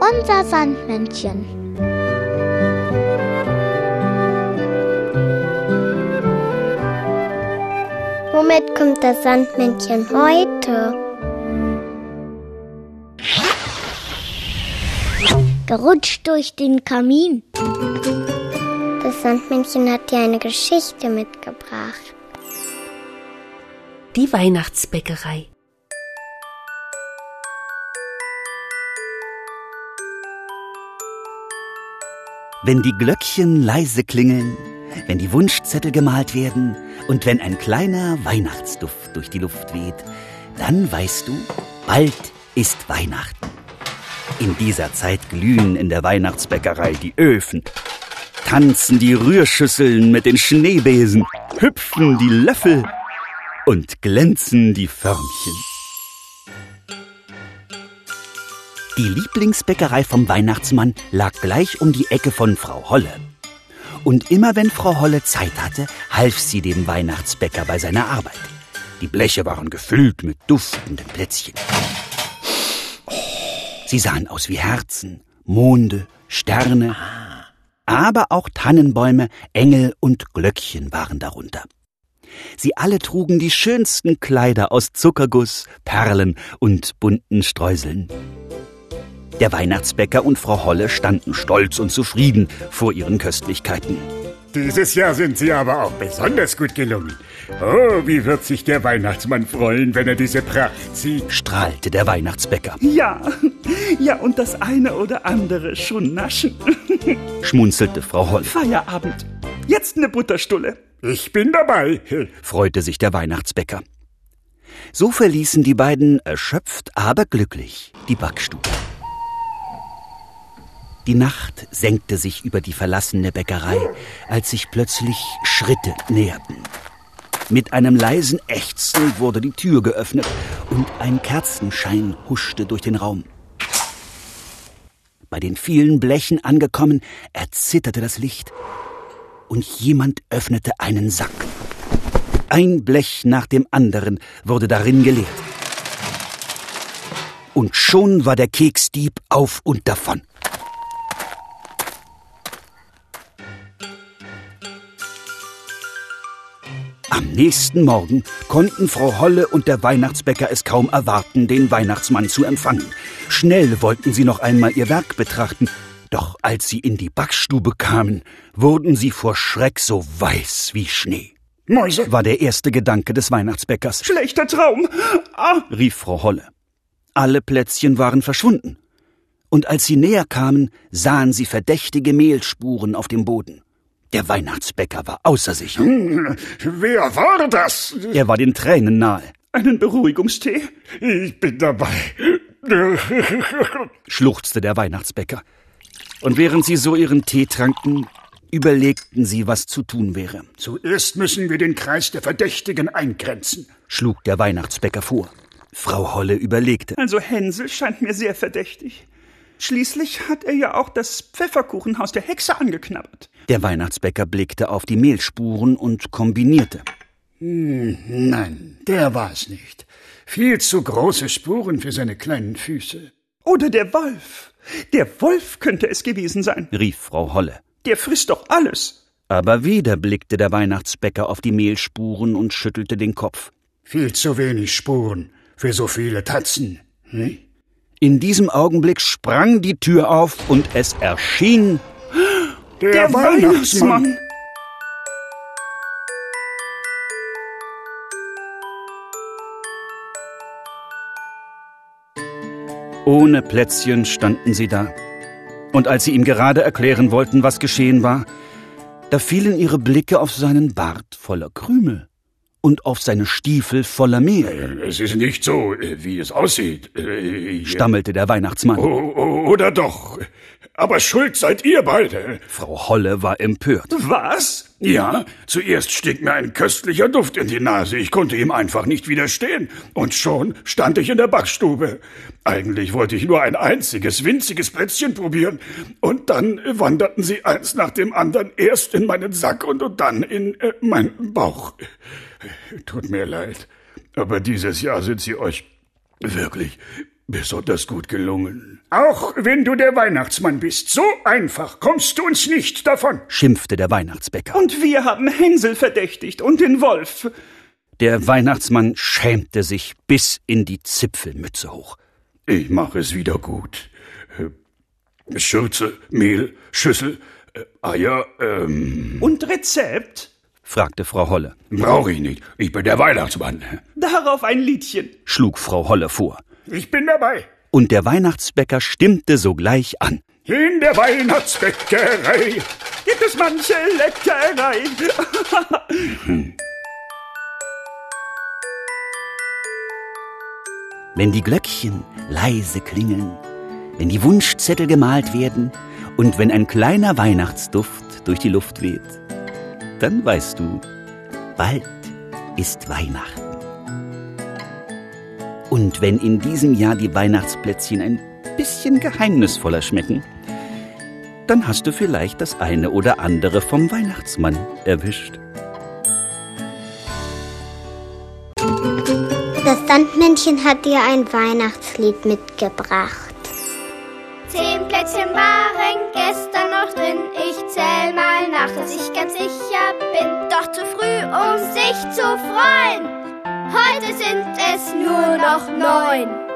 Unser Sandmännchen. Womit kommt das Sandmännchen heute? Gerutscht durch den Kamin. Das Sandmännchen hat dir eine Geschichte mitgebracht. Die Weihnachtsbäckerei. Wenn die Glöckchen leise klingeln, wenn die Wunschzettel gemalt werden und wenn ein kleiner Weihnachtsduft durch die Luft weht, dann weißt du, bald ist Weihnachten. In dieser Zeit glühen in der Weihnachtsbäckerei die Öfen, tanzen die Rührschüsseln mit den Schneebesen, hüpfen die Löffel und glänzen die Förmchen. Die Lieblingsbäckerei vom Weihnachtsmann lag gleich um die Ecke von Frau Holle. Und immer wenn Frau Holle Zeit hatte, half sie dem Weihnachtsbäcker bei seiner Arbeit. Die Bleche waren gefüllt mit duftenden Plätzchen. Sie sahen aus wie Herzen, Monde, Sterne, aber auch Tannenbäume, Engel und Glöckchen waren darunter. Sie alle trugen die schönsten Kleider aus Zuckerguss, Perlen und bunten Streuseln. Der Weihnachtsbäcker und Frau Holle standen stolz und zufrieden vor ihren Köstlichkeiten. Dieses Jahr sind Sie aber auch besonders gut gelungen. Oh, wie wird sich der Weihnachtsmann freuen, wenn er diese Pracht sieht, strahlte der Weihnachtsbäcker. Ja, ja, und das eine oder andere schon naschen, schmunzelte Frau Holle. Feierabend. Jetzt eine Butterstulle. Ich bin dabei, freute sich der Weihnachtsbäcker. So verließen die beiden erschöpft, aber glücklich die Backstube. Die Nacht senkte sich über die verlassene Bäckerei, als sich plötzlich Schritte näherten. Mit einem leisen Ächzen wurde die Tür geöffnet und ein Kerzenschein huschte durch den Raum. Bei den vielen Blechen angekommen, erzitterte das Licht und jemand öffnete einen Sack. Ein Blech nach dem anderen wurde darin geleert. Und schon war der Keksdieb auf und davon. Am nächsten Morgen konnten Frau Holle und der Weihnachtsbäcker es kaum erwarten, den Weihnachtsmann zu empfangen. Schnell wollten sie noch einmal ihr Werk betrachten, doch als sie in die Backstube kamen, wurden sie vor Schreck so weiß wie Schnee. Mäuse, war der erste Gedanke des Weihnachtsbäckers. Schlechter Traum! Ah! rief Frau Holle. Alle Plätzchen waren verschwunden. Und als sie näher kamen, sahen sie verdächtige Mehlspuren auf dem Boden. Der Weihnachtsbäcker war außer sich. Hm, wer war das? Er war den Tränen nahe. Einen Beruhigungstee? Ich bin dabei. schluchzte der Weihnachtsbäcker. Und während sie so ihren Tee tranken, überlegten sie, was zu tun wäre. Zuerst müssen wir den Kreis der Verdächtigen eingrenzen, schlug der Weihnachtsbäcker vor. Frau Holle überlegte. Also Hänsel scheint mir sehr verdächtig. Schließlich hat er ja auch das Pfefferkuchenhaus der Hexe angeknabbert. Der Weihnachtsbäcker blickte auf die Mehlspuren und kombinierte. Hm, nein, der war es nicht. Viel zu große Spuren für seine kleinen Füße. Oder der Wolf. Der Wolf könnte es gewesen sein, rief Frau Holle. Der frisst doch alles. Aber wieder blickte der Weihnachtsbäcker auf die Mehlspuren und schüttelte den Kopf. Viel zu wenig Spuren für so viele Tatzen. Hm? In diesem Augenblick sprang die Tür auf und es erschien der, der Weihnachtsmann. Weihnachtsmann. Ohne Plätzchen standen sie da. Und als sie ihm gerade erklären wollten, was geschehen war, da fielen ihre Blicke auf seinen Bart voller Krümel und auf seine Stiefel voller Mehl. Es ist nicht so, wie es aussieht, stammelte der Weihnachtsmann. Oder doch? Aber schuld seid ihr beide. Frau Holle war empört. Was? Ja, zuerst stieg mir ein köstlicher Duft in die Nase. Ich konnte ihm einfach nicht widerstehen. Und schon stand ich in der Backstube. Eigentlich wollte ich nur ein einziges, winziges Plätzchen probieren. Und dann wanderten sie eins nach dem anderen erst in meinen Sack und, dann in äh, meinen Bauch. Tut mir leid. Aber dieses Jahr sind sie euch wirklich besonders gut gelungen. Auch wenn du der Weihnachtsmann bist, so einfach kommst du uns nicht davon, schimpfte der Weihnachtsbäcker. Und wir haben Hänsel verdächtigt und den Wolf. Der Weihnachtsmann schämte sich bis in die Zipfelmütze hoch. Ich mache es wieder gut. Äh, Schürze, Mehl, Schüssel, äh, Eier, ähm. Und Rezept? Fragte Frau Holle. Brauche ich nicht. Ich bin der Weihnachtsmann. Darauf ein Liedchen, schlug Frau Holle vor. Ich bin dabei. Und der Weihnachtsbäcker stimmte sogleich an. In der Weihnachtsbäckerei gibt es manche Leckerei. Wenn die Glöckchen leise klingeln, wenn die Wunschzettel gemalt werden und wenn ein kleiner Weihnachtsduft durch die Luft weht, dann weißt du, bald ist Weihnachten. Und wenn in diesem Jahr die Weihnachtsplätzchen ein bisschen geheimnisvoller schmecken, dann hast du vielleicht das eine oder andere vom Weihnachtsmann erwischt. Das Sandmännchen hat dir ein Weihnachtslied mitgebracht. Zehn Plätzchen waren gestern noch drin. Ich zähl mal nach, dass ich ganz sicher bin. Doch zu früh, um sich zu freuen. Heute sind es nur noch neun.